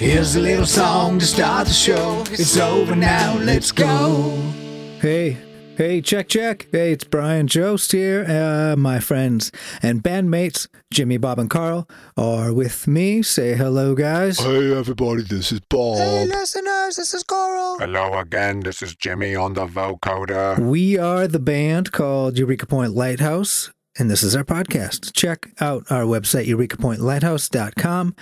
Here's a little song to start the show. It's over now, let's go. Hey, hey, check, check. Hey, it's Brian Jost here. Uh, my friends and bandmates, Jimmy, Bob, and Carl, are with me. Say hello, guys. Hey everybody, this is Bob. Hey, listeners, this is Carl. Hello again, this is Jimmy on the vocoder. We are the band called Eureka Point Lighthouse, and this is our podcast. Check out our website, eurekapointlighthouse.com.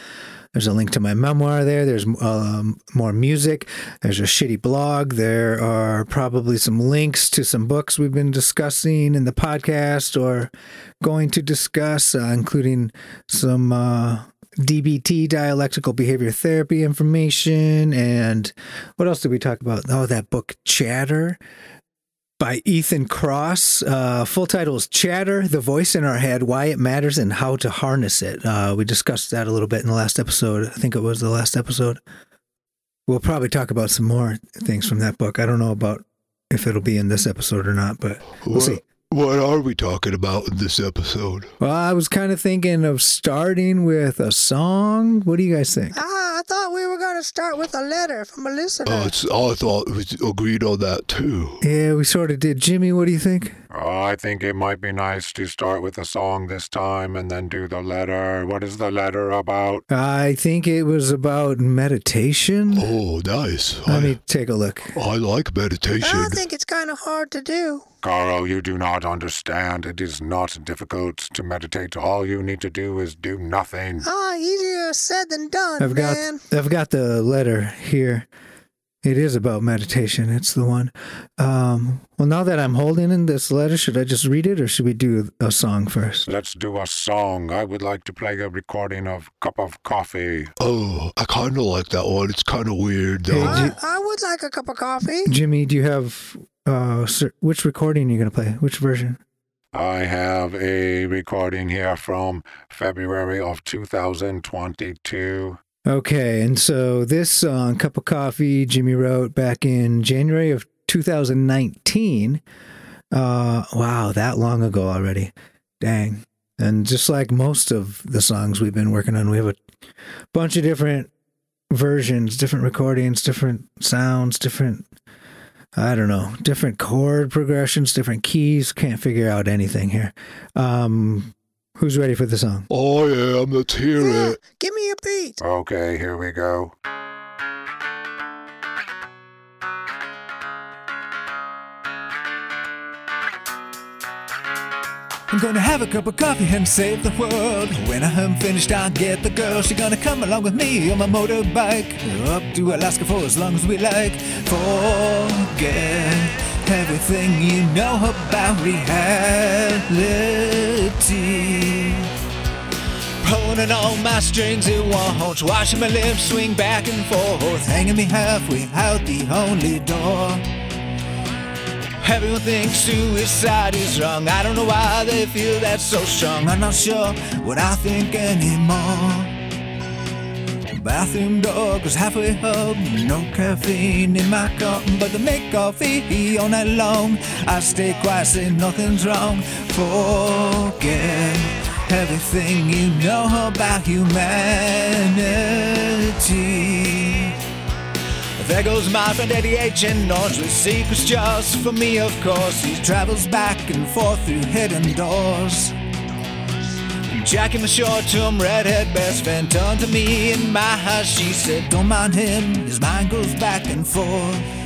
There's a link to my memoir there. There's um, more music. There's a shitty blog. There are probably some links to some books we've been discussing in the podcast or going to discuss, uh, including some uh, DBT, dialectical behavior therapy information. And what else did we talk about? Oh, that book, Chatter by Ethan Kross. Uh, full title is Chatter, the Voice in Our Head, Why It Matters and How to Harness It. Uh, we discussed that a little bit in the last episode. I think it was the last episode. We'll probably talk about some more things from that book. I don't know about if it'll be in this episode or not, but we'll what, see. what are we talking about in this episode? Well, I was kind of thinking of starting with a song. What do you guys think? Ah, I thought we were going to start with a letter from a listener. Uh, it's, I thought we agreed on that too. Yeah, we sort of did. Jimmy, what do you think? Oh, I think it might be nice to start with a song this time and then do the letter. What is the letter about? I think it was about meditation. Oh, nice. Let I, me take a look. I like meditation. I think it's kind of hard to do. Carl, you do not understand. It is not difficult to meditate. All you need to do is do nothing. Ah, easier said than done, I've got man. I've got the letter here. It is about meditation. It's the one. Um, well, now that I'm holding in this letter, should I just read it or should we do a song first? Let's do a song. I would like to play a recording of Cup of Coffee. Oh, I kind of like that one. It's kind of weird though. Hey, I, Ji- I would like a cup of coffee. Jimmy, do you have uh, sir, which recording are you going to play? Which version? I have a recording here from February of 2022. Okay, and so this song, Cup of Coffee, Jimmy wrote back in January of 2019. Uh, wow, that long ago already. Dang. And just like most of the songs we've been working on, we have a bunch of different versions, different recordings, different sounds, different, I don't know, different chord progressions, different keys. Can't figure out anything here. Um, who's ready for the song? Oh yeah, let's hear Yeah, it. give me a beat. Okay, here we go. I'm gonna have a cup of coffee and save the world. When I'm finished, I'll get the girl. She's gonna come along with me on my motorbike. Up to Alaska for as long as we like. Forget everything you know about reality. Pulling all my strings at once, washing my lips, swing back and forth, hanging me halfway out the only door. Everyone thinks suicide is wrong. I don't know why they feel that so strong. I'm not sure what I think anymore. Bathroom door goes halfway up, no caffeine in my cup, but they make coffee all night long. I stay quiet, say nothing's wrong. Forget everything you know about humanity. There goes my friend Eddie Agent Orange with secrets just for me, of course. He travels back and forth through hidden doors. Jack in the short term redhead best friend turned to me in my house. She said, Don't mind him, his mind goes back and forth.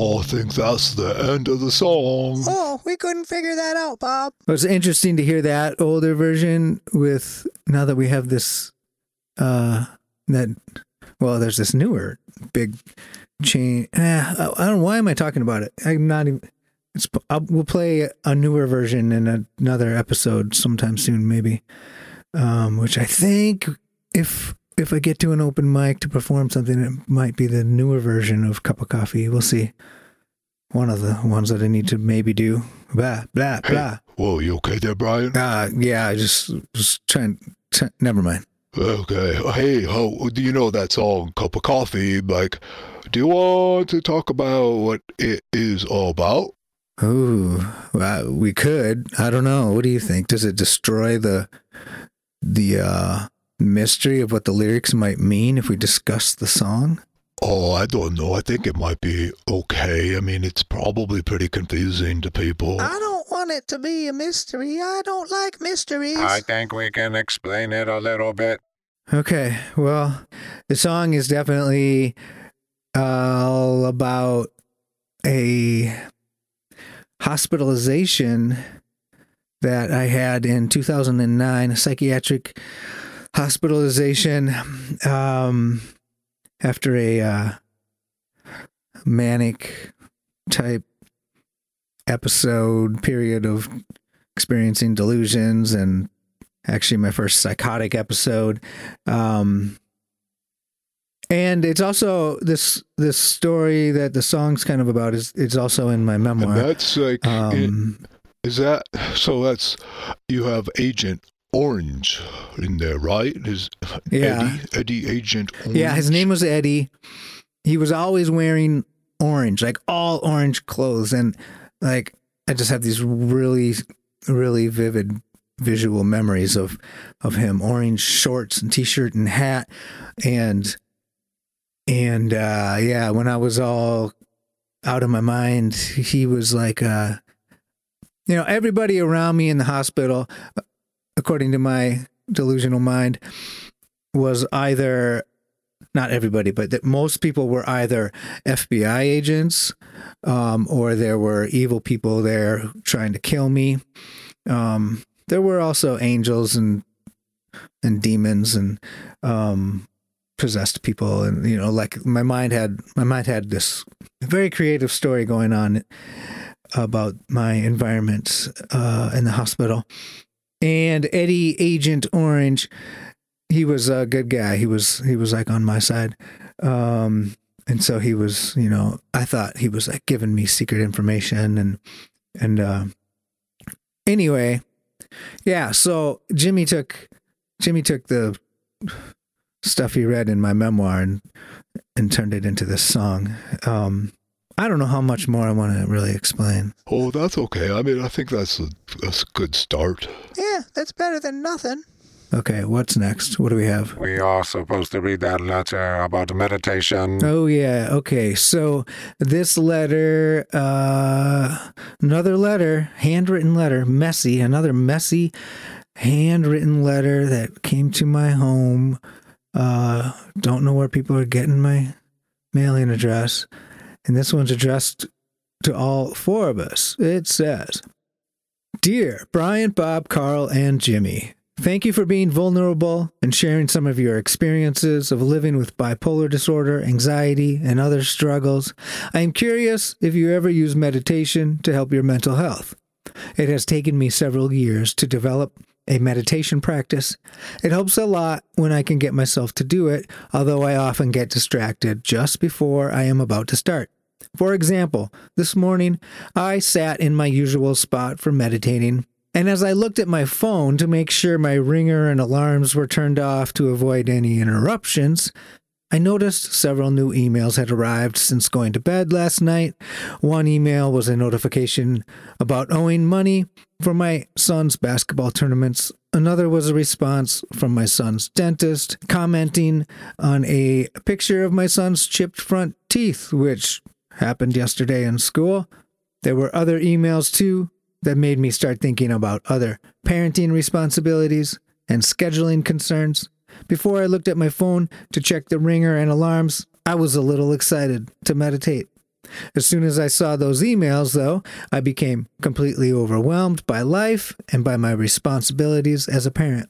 I think that's the end of the song. Oh, we couldn't figure that out, Bob. It was interesting to hear that older version with now that we have this uh that well there's this newer big chain eh, I I don't why am I talking about it I'm not even it's I'll, we'll play a newer version in another episode sometime soon maybe um which I think if if I get to an open mic to perform something it might be the newer version of cup of coffee we'll see one of the ones that I need to maybe do blah blah Hey, blah whoa, you okay there, Brian? uh, yeah, I just was trying. T- never mind. Okay. Hey, how do you know that song, Cup of Coffee? Like, do you want to talk about what it is all about? Ooh, well, we could. I don't know. What do you think? Does it destroy the the uh, mystery of what the lyrics might mean if we discuss the song? Oh, I don't know. I think it might be okay. I mean, it's probably pretty confusing to people. I don't want it to be a mystery. I don't like mysteries. I think we can explain it a little bit. Okay. Well, the song is definitely all about a hospitalization that I had in 2009, a psychiatric hospitalization um, after a uh, manic type episode period of experiencing delusions and actually my first psychotic episode um and it's also this this story that the song's kind of about is it's also in my and memoir that's like, um is that so? That's you have Agent Orange in there, right? His Yeah. Eddie, Eddie Agent Orange? yeah his name was eddie he was always wearing orange like all orange clothes and like i just have these really really vivid visual memories of of him orange shorts and t-shirt and hat and and uh yeah when i was all out of my mind he was like uh you know everybody around me in the hospital according to my delusional mind was either not everybody but that most people were either fbi agents um or there were evil people there trying to kill me. Um there were also angels and and demons and um possessed people and you know like my mind had my mind had this very creative story going on about my environment uh in the hospital and Eddie Agent Orange he was a good guy he was he was like on my side um and so he was you know I thought he was like giving me secret information and and uh anyway yeah so Jimmy took Jimmy took the stuff he read in my memoir and and turned it into this song. Um, I don't know how much more I want to really explain. Oh, that's okay. I mean, I think that's a, that's a good start. Yeah, that's better than nothing. Okay, what's next? What do we have? We are supposed to read that letter about meditation. Oh yeah, okay. So this letter, uh, another letter, handwritten letter, messy, another messy handwritten letter that came to my home. Uh, don't know where people are getting my mailing address. And this one's addressed to all four of us. It says, Dear Brian, Bob, Carl, and Jimmy, Thank you for being vulnerable and sharing some of your experiences of living with bipolar disorder, anxiety, and other struggles. I am curious if you ever use meditation to help your mental health. It has taken me several years to develop a meditation practice. It helps a lot when I can get myself to do it, although I often get distracted just before I am about to start. For example, this morning I sat in my usual spot for meditating, and as I looked at my phone to make sure my ringer and alarms were turned off to avoid any interruptions, I noticed several new emails had arrived since going to bed last night. One email was a notification about owing money for my son's basketball tournaments. Another was a response from my son's dentist commenting on a picture of my son's chipped front teeth, which happened yesterday in school. There were other emails too that made me start thinking about other parenting responsibilities and scheduling concerns. Before I looked at my phone to check the ringer and alarms, I was a little excited to meditate. As soon as I saw those emails, though, I became completely overwhelmed by life and by my responsibilities as a parent.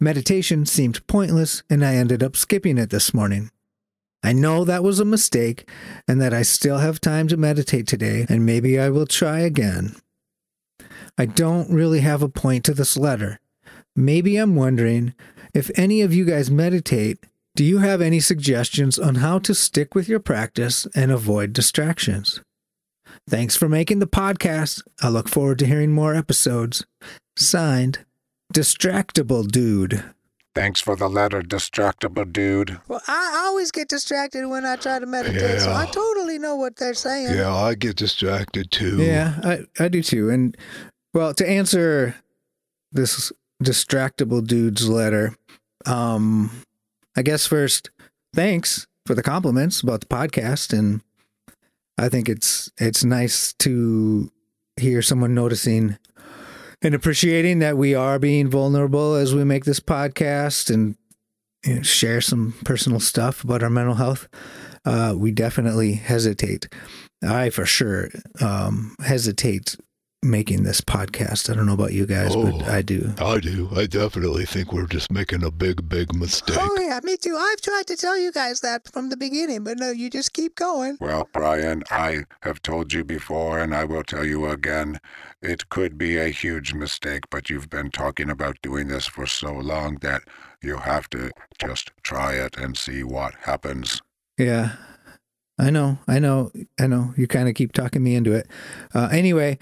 Meditation seemed pointless, and I ended up skipping it this morning. I know that was a mistake and that I still have time to meditate today, and maybe I will try again. I don't really have a point to this letter. Maybe I'm wondering if any of you guys meditate, do you have any suggestions on how to stick with your practice and avoid distractions? Thanks for making the podcast. I look forward to hearing more episodes. Signed, Distractible Dude. Thanks for the letter, distractible dude. Well, I always get distracted when I try to meditate, so I totally know what they're saying. Yeah, I get distracted too. Yeah, I, I do too. And well, to answer this distractible dude's letter, um, I guess first, thanks for the compliments about the podcast, and I think it's it's nice to hear someone noticing and appreciating that we are being vulnerable as we make this podcast and you know, share some personal stuff about our mental health. Uh, we definitely hesitate. I for sure um, hesitate making this podcast. I don't know about you guys, Oh. but I do. I do. I definitely think we're just making a big, big mistake. Oh yeah, me too. I've tried to tell you guys that from the beginning, but no, you just keep going. Well, Brian, I have told you before, and I will tell you again. It could be a huge mistake, but you've been talking about doing this for so long that you have to just try it and see what happens. Yeah. I know, I know, I know. You kind of keep talking me into it. Uh, anyway,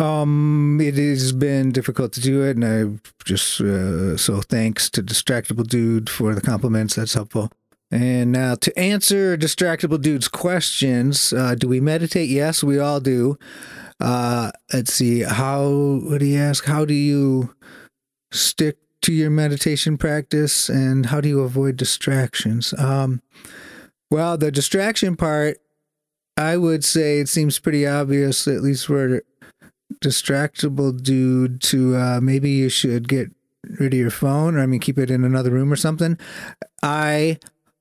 um, it has been difficult to do it, and I just uh, so thanks to Distractible Dude for the compliments. That's helpful. And now to answer Distractible Dude's questions, uh, do we meditate? Yes, we all do. Uh, let's see. How? would he ask? How do you stick to your meditation practice, and how do you avoid distractions? Um, well, the distraction part, I would say it seems pretty obvious, at least for distractible dude, to uh, maybe you should get rid of your phone or, I mean, keep it in another room or something. I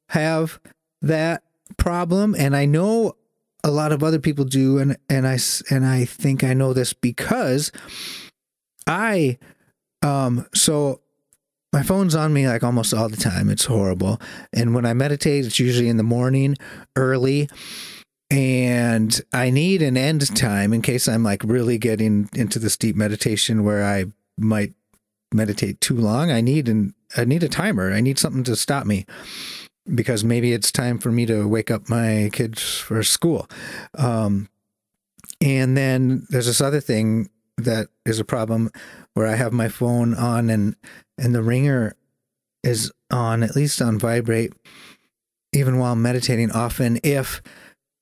have that problem, and I know a lot of other people do, and, and I and I think I know this because I um so my phone's on me like almost all the time. It's horrible. And when I meditate, it's usually in the morning, early. And I need an end time in case I'm like really getting into this deep meditation where I might meditate too long. I need an I need a timer. I need something to stop me because maybe it's time for me to wake up my kids for school. Um, and then there's this other thing that is a problem where I have my phone on and and the ringer is on at least on vibrate even while meditating often if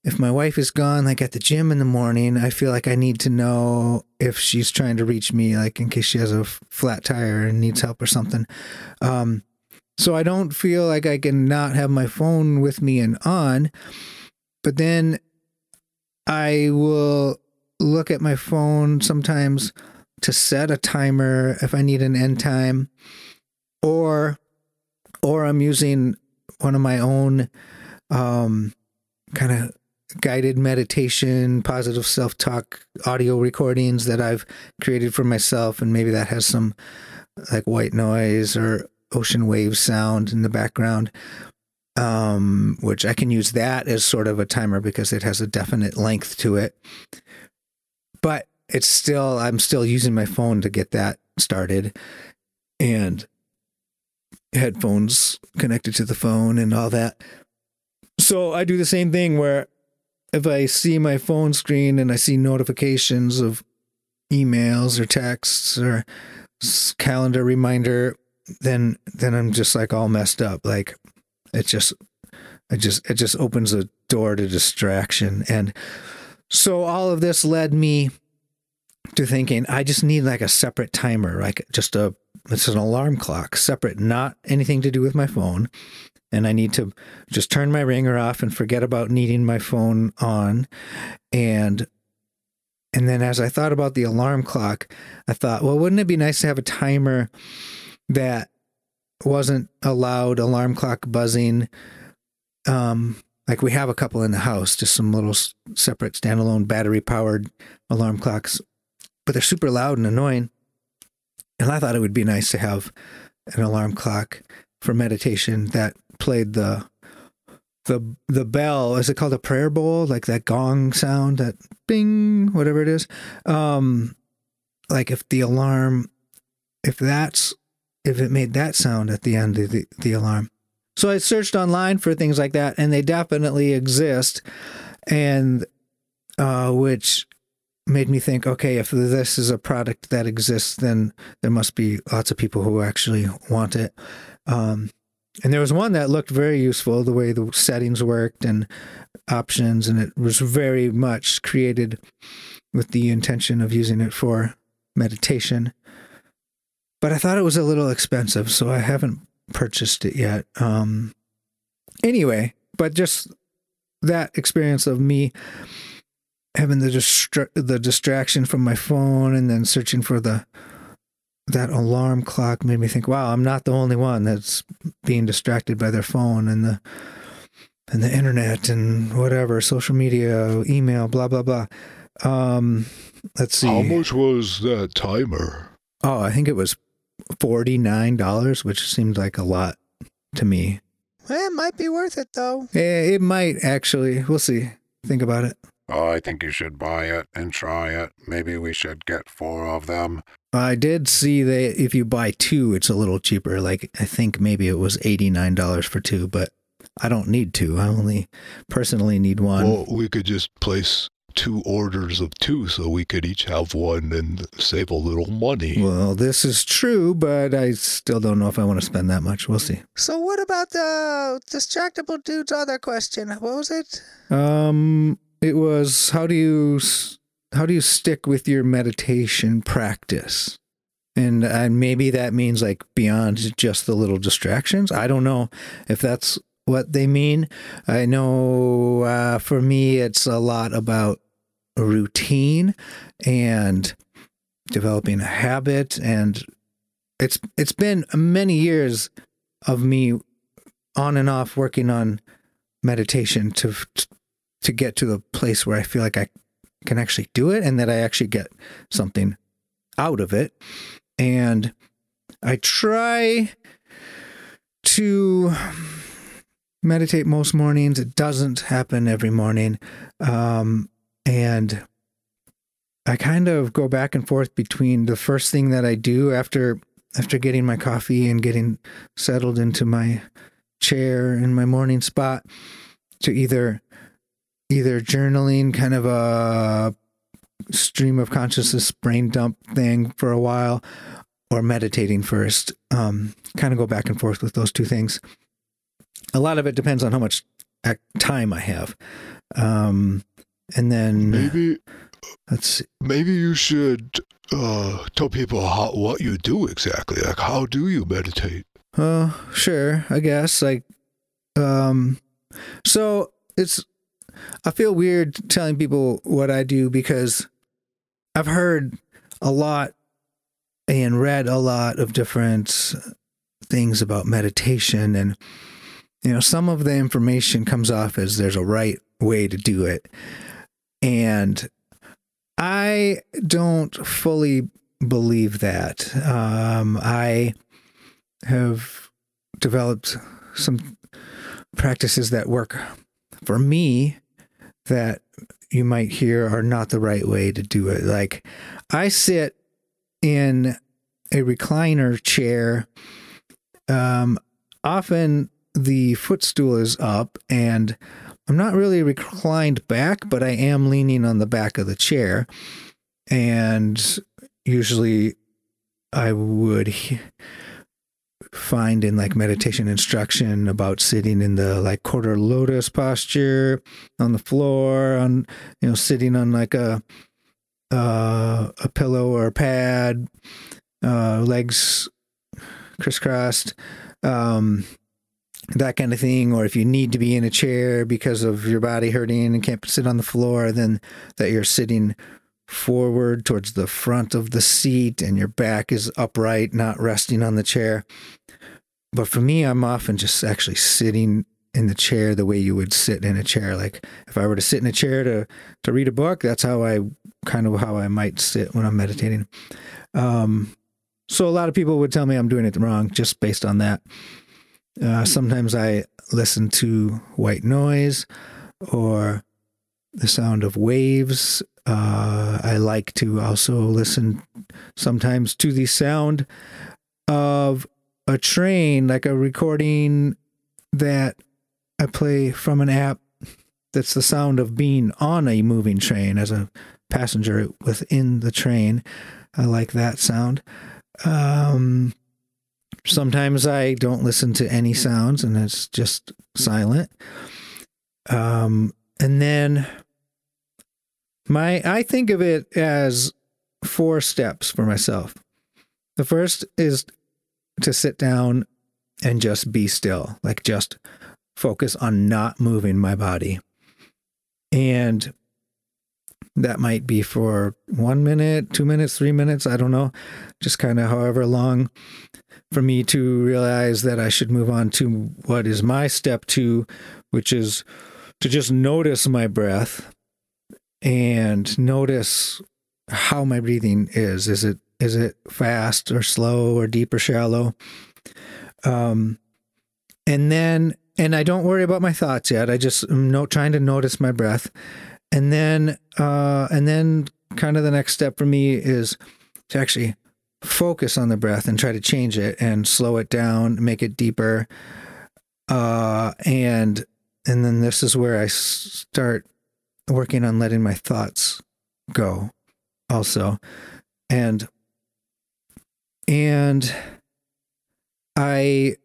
if my wife is gone like at the gym in the morning I feel like I need to know if she's trying to reach me like in case she has a flat tire and needs help or something. Um so I don't feel like I can not have my phone with me and on but then I will look at my phone sometimes to set a timer if I need an end time or or I'm using one of my own um kind of guided meditation positive self-talk audio recordings that I've created for myself and maybe that has some like white noise or ocean wave sound in the background um which I can use that as sort of a timer because it has a definite length to it but it's still I'm still using my phone to get that started and headphones connected to the phone and all that. So I do the same thing where if I see my phone screen and I see notifications of emails or texts or calendar reminder then then I'm just like all messed up like it just it just it just opens a door to distraction and so all of this led me to thinking I just need like a separate timer, like just a it's an alarm clock, separate, not anything to do with my phone. And I need to just turn my ringer off and forget about needing my phone on. And and then as I thought about the alarm clock, I thought, well, wouldn't it be nice to have a timer that wasn't a loud alarm clock buzzing? Um, like we have a couple in the house, just some little separate standalone battery powered alarm clocks, but they're super loud and annoying. And I thought it would be nice to have an alarm clock for meditation that played the the the bell. Is it called a prayer bowl? Like that gong sound, that bing, whatever it is. Um, like if the alarm, if that's if it made that sound at the end of the, the alarm. So I searched online for things like that, and they definitely exist, and uh, which made me think, okay, if this is a product that exists, then there must be lots of people who actually want it. Um, and there was one that looked very useful, the way the settings worked and options, and it was very much created with the intention of using it for meditation. But I thought it was a little expensive, so I haven't purchased it yet. Um, anyway, but just that experience of me having the distra- the distraction from my phone and then searching for the that alarm clock made me think, wow, I'm not the only one that's being distracted by their phone and the and the internet and whatever, social media, email, blah blah blah. Um, let's see. How much was that timer? Oh, I think it was forty nine dollars, which seemed like a lot to me. Well, it might be worth it though. Eh, It might actually. We'll see. Think about it. Oh, I think you should buy it and try it. Maybe we should get four of them. I did see that if you buy two, it's a little cheaper. Like I think maybe it was eighty nine dollars for two, but I don't need two. I only personally need one. Well, we could just place two orders of two so we could each have one and save a little money. Well, this is true, but I still don't know if I want to spend that much. We'll see. So what about the distractible dude's other question? What was it? Um, it was how do you s- how do you stick with your meditation practice? And and maybe that means like beyond just the little distractions. I don't know if that's what they mean. I know uh, for me, it's a lot about routine and developing a habit, and it's it's been many years of me on and off working on meditation to to get to the place where I feel like I can actually do it and that I actually get something out of it. And I try to meditate most mornings. It doesn't happen every morning. Um, and I kind of go back and forth between the first thing that I do after after getting my coffee and getting settled into my chair in my morning spot to either either journaling kind of a stream of consciousness brain dump thing for a while or meditating first um, kind of go back and forth with those two things a lot of it depends on how much time i have um, and then Maybe let's see. maybe you should uh, tell people how what you do exactly. Like how do you meditate? Uh, sure, I guess. Like, um, so it's, I feel weird telling people what I do because I've heard a lot and read a lot of different things about meditation. And, you know, some of the information comes off as there's a right way to do it. And I don't fully believe that. Um, I, have developed some practices that work for me that you might hear are not the right way to do it. Like I sit in a recliner chair. Um, often the footstool is up and I'm not really reclined back, but I am leaning on the back of the chair. And usually I would find in like meditation instruction about sitting in the like quarter lotus posture on the floor on you know sitting on like a uh, a pillow or a pad uh, legs crisscrossed um, that kind of thing. Or if you need to be in a chair because of your body hurting and can't sit on the floor then that you're sitting forward towards the front of the seat and your back is upright not resting on the chair. But for me i'm often just actually sitting in the chair the way you would sit in a chair. Like if i were to sit in a chair to to read a book that's how i kind of how i might sit when i'm meditating. Um so a lot of people would tell me i'm doing it wrong just based on that. Uh, sometimes i listen to white noise or the sound of waves uh, i like to also listen sometimes to the sound of a train, like a recording that I play from an app that's the sound of being on a moving train as a passenger within the train. I like that sound. Um, Sometimes I don't listen to any sounds and it's just silent. Um, and then my I think of it as four steps for myself. The first is to sit down and just be still, like just focus on not moving my body. And that might be for one minute, two minutes, three minutes, I don't know, just kind of however long for me to realize that I should move on to what is my step two, which is to just notice my breath and notice how my breathing is. Is it is it fast or slow or deep or shallow? Um, and then and I don't worry about my thoughts yet. I just am no, trying to notice my breath, and then uh, and then kind of the next step for me is to actually focus on the breath and try to change it and slow it down, make it deeper, uh, and and then this is where I start working on letting my thoughts go, also, and and I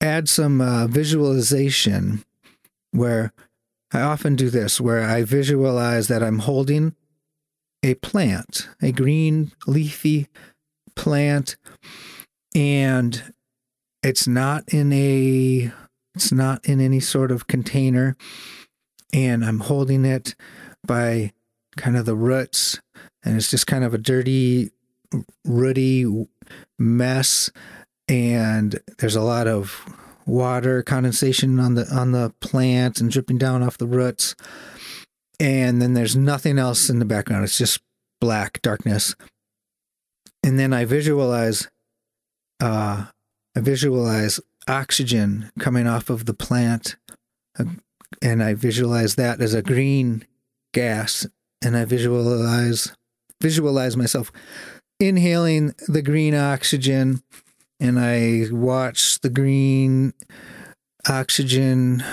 add some uh, visualization where I often do this, where I visualize that I'm holding a plant, a green leafy plant, and it's not in a it's not in any sort of container, and I'm holding it by kind of the roots, and it's just kind of a dirty, rooty mess and there's a lot of water condensation on the on the plant and dripping down off the roots. And then there's nothing else in the background. It's just black darkness. And then i visualize uh i visualize oxygen coming off of the plant and i visualize that as a green gas and i visualize visualize myself inhaling the green oxygen and I watch the green oxygen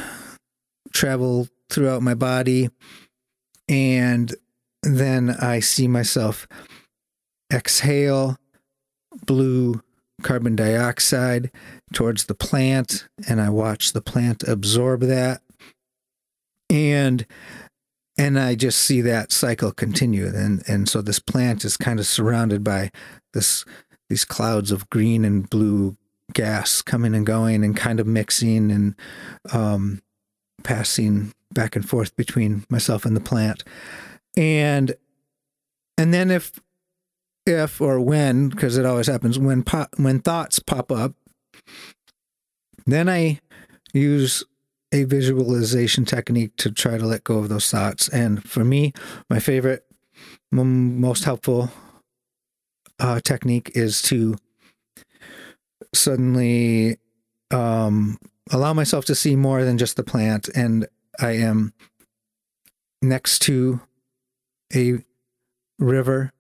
travel throughout my body. And then I see myself exhale blue carbon dioxide towards the plant, and I watch the plant absorb that. And and I just see that cycle continue. And and so this plant is kind of surrounded by this these clouds of green and blue gas coming and going and kind of mixing and um, passing back and forth between myself and the plant. And and then if if or when because it always happens when pop, when thoughts pop up then I use a visualization technique to try to let go of those thoughts. And for me, my favorite, most helpful uh, technique is to suddenly um, allow myself to see more than just the plant. And I am next to a river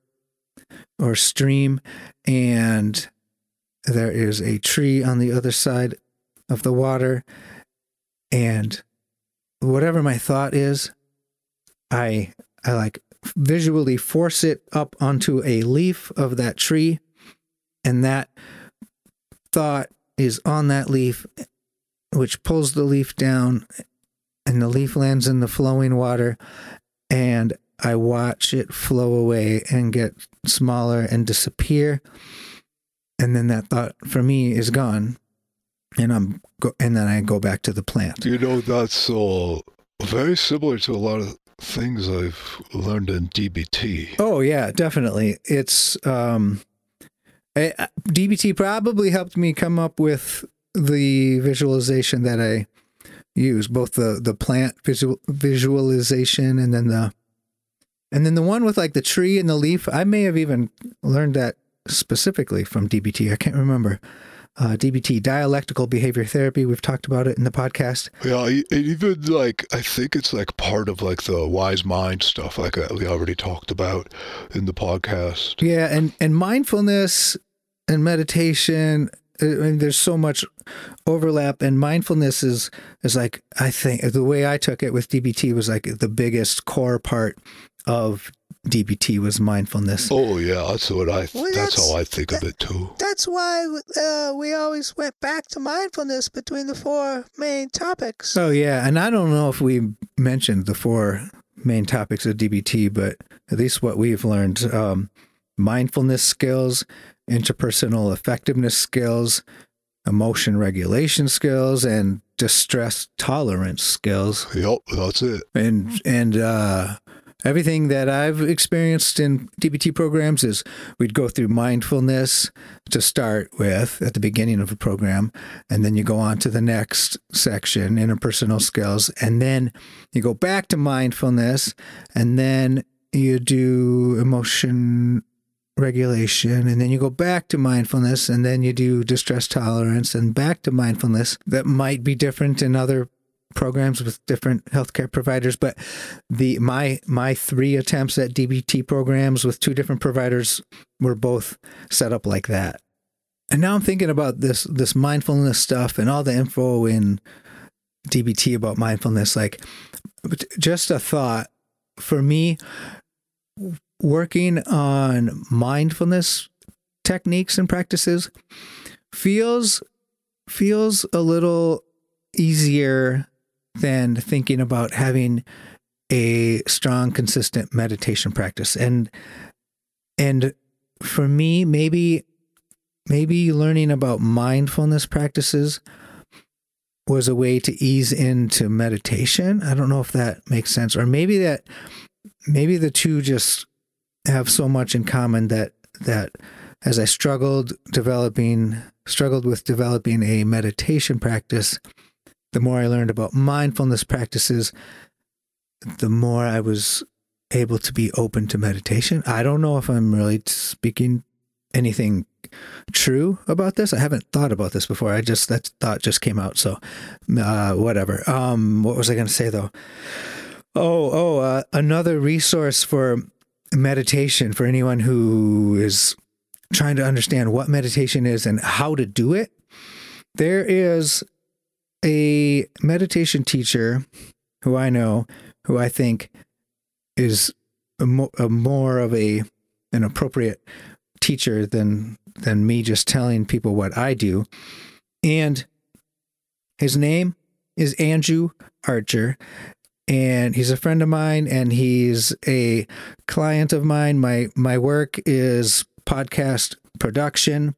or stream, and there is a tree on the other side of the water. And whatever my thought is, I I like visually force it up onto a leaf of that tree, and that thought is on that leaf, which pulls the leaf down, and the leaf lands in the flowing water, and I watch it flow away and get smaller and disappear. And then that thought for me is gone. And I'm go- and then I go back to the plant. You know, that's uh, very similar to a lot of things I've learned in DBT. Oh yeah, definitely. It's um, I, DBT probably helped me come up with the visualization that I use, both the the plant visual, visualization and then the and then the one with like the tree and the leaf. I may have even learned that specifically from DBT. I can't remember uh, DBT, dialectical behavior therapy. We've talked about it in the podcast. Yeah, and even like I think it's like part of like the wise mind stuff, like uh, we already talked about in the podcast. Yeah, and and mindfulness and meditation. I mean, there's so much overlap, and mindfulness is is like I think the way I took it with DBT was like the biggest core part of DBT was mindfulness. Oh yeah, that's what I. Well, that's, that's- how I think of it too. That's why uh, we always went back to mindfulness between the four main topics. Oh yeah, and I don't know if we mentioned the four main topics of DBT, but at least what we've learned: um, mindfulness skills, interpersonal effectiveness skills, emotion regulation skills, and distress tolerance skills. Yep, that's it. and and uh, everything that I've experienced in DBT programs is we'd go through mindfulness to start with at the beginning of a program, and then you go on to the next section, interpersonal skills, and then you go back to mindfulness, and then you do emotion regulation and then you go back to mindfulness and then you do distress tolerance and back to mindfulness that might be different in other programs with different healthcare providers but the my my three attempts at DBT programs with two different providers were both set up like that. And now I'm thinking about this this mindfulness stuff and all the info in DBT about mindfulness. Like just a thought for me working on mindfulness techniques and practices feels feels a little easier than thinking about having a strong consistent meditation practice. And and for me maybe maybe learning about mindfulness practices was a way to ease into meditation. I don't know if that makes sense or maybe that maybe the two just have so much in common that that as I struggled developing struggled with developing a meditation practice, the more I learned about mindfulness practices, the more I was able to be open to meditation. I don't know if I'm really speaking anything true about this. I haven't thought about this before. I just that thought just came out. So uh, whatever. Um, what was I going to say though? Oh, oh, uh, another resource for meditation for anyone who is trying to understand what meditation is and how to do it. There is a meditation teacher who I know, who I think is a, mo- a more of a an appropriate teacher than than me just telling people what I do. And his name is Andrew Archer, and he's a friend of mine and he's a client of mine my my work is podcast production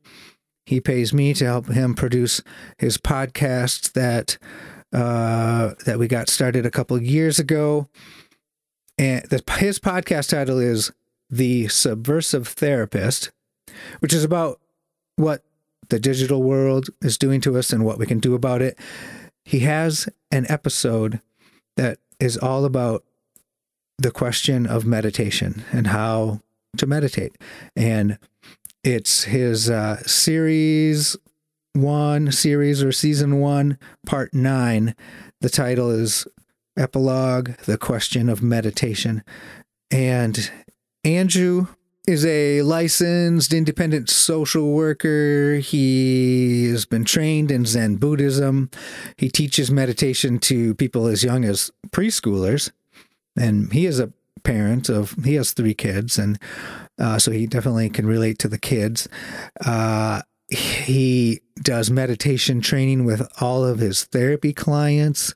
he pays me to help him produce his podcast that uh, that we got started a couple of years ago and the, his podcast title is the subversive therapist which is about what the digital world is doing to us and what we can do about it he has an episode that is all about the question of meditation and how to meditate. And it's his uh, series one, series or season one, part nine. The title is Epilogue The Question of Meditation. And Andrew is a licensed independent social worker. He has been trained in Zen Buddhism. He teaches meditation to people as young as preschoolers. And he is a parent of, he has three kids. And uh, so he definitely can relate to the kids. Uh, he does meditation training with all of his therapy clients.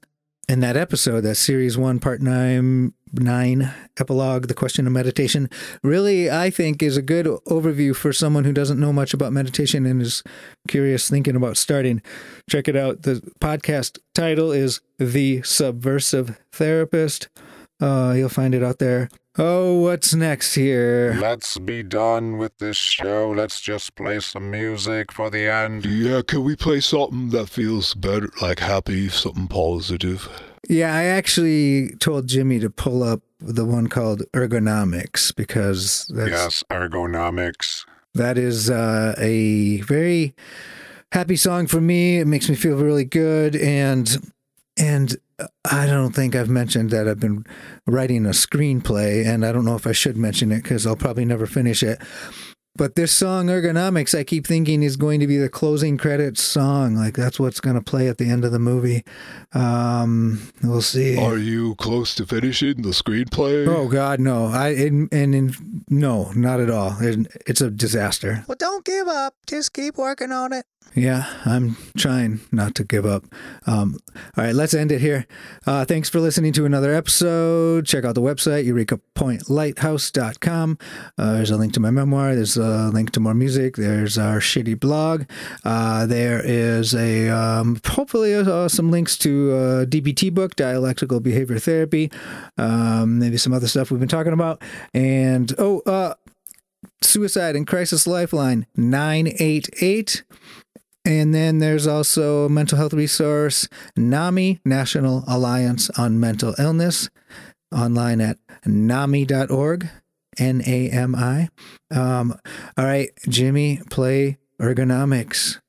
In that episode, that series one, part nine, nine epilogue, the question of meditation, really, I think, is a good overview for someone who doesn't know much about meditation and is curious, thinking about starting. Check it out. The podcast title is The Subversive Therapist. Uh, you'll find it out there. Oh, what's next here? Let's be done with this show. Let's just play some music for the end. Yeah, can we play something that feels better, like happy, something positive? Yeah, I actually told Jimmy to pull up the one called Ergonomics because that's Yes, ergonomics. that is uh, a very happy song for me. It makes me feel really good and and I don't think I've mentioned that I've been writing a screenplay and I don't know if I should mention it cuz I'll probably never finish it. but this song ergonomics i keep thinking is going to be the closing credits song like that's what's going to play at the end of the movie um we'll see Are you close to finishing the screenplay? oh god no i and, and in, no not at all It- it's a disaster Well, don't give up. Just keep working on it. Yeah i'm trying not to give up. Um all right let's end it here. Uh thanks for listening to another episode. Check out the website eurekapointlighthouse.com uh, there's a link to my memoir there's a link to more music there's our shitty blog. Uh there is a um hopefully uh, some links to uh dbt book dialectical behavior therapy um maybe some other stuff we've been talking about. And oh uh suicide and crisis lifeline 988 and then there's also a mental health resource, NAMI, National Alliance on Mental Illness, online at nami.org, N A M I. Um, all right, Jimmy, play ergonomics.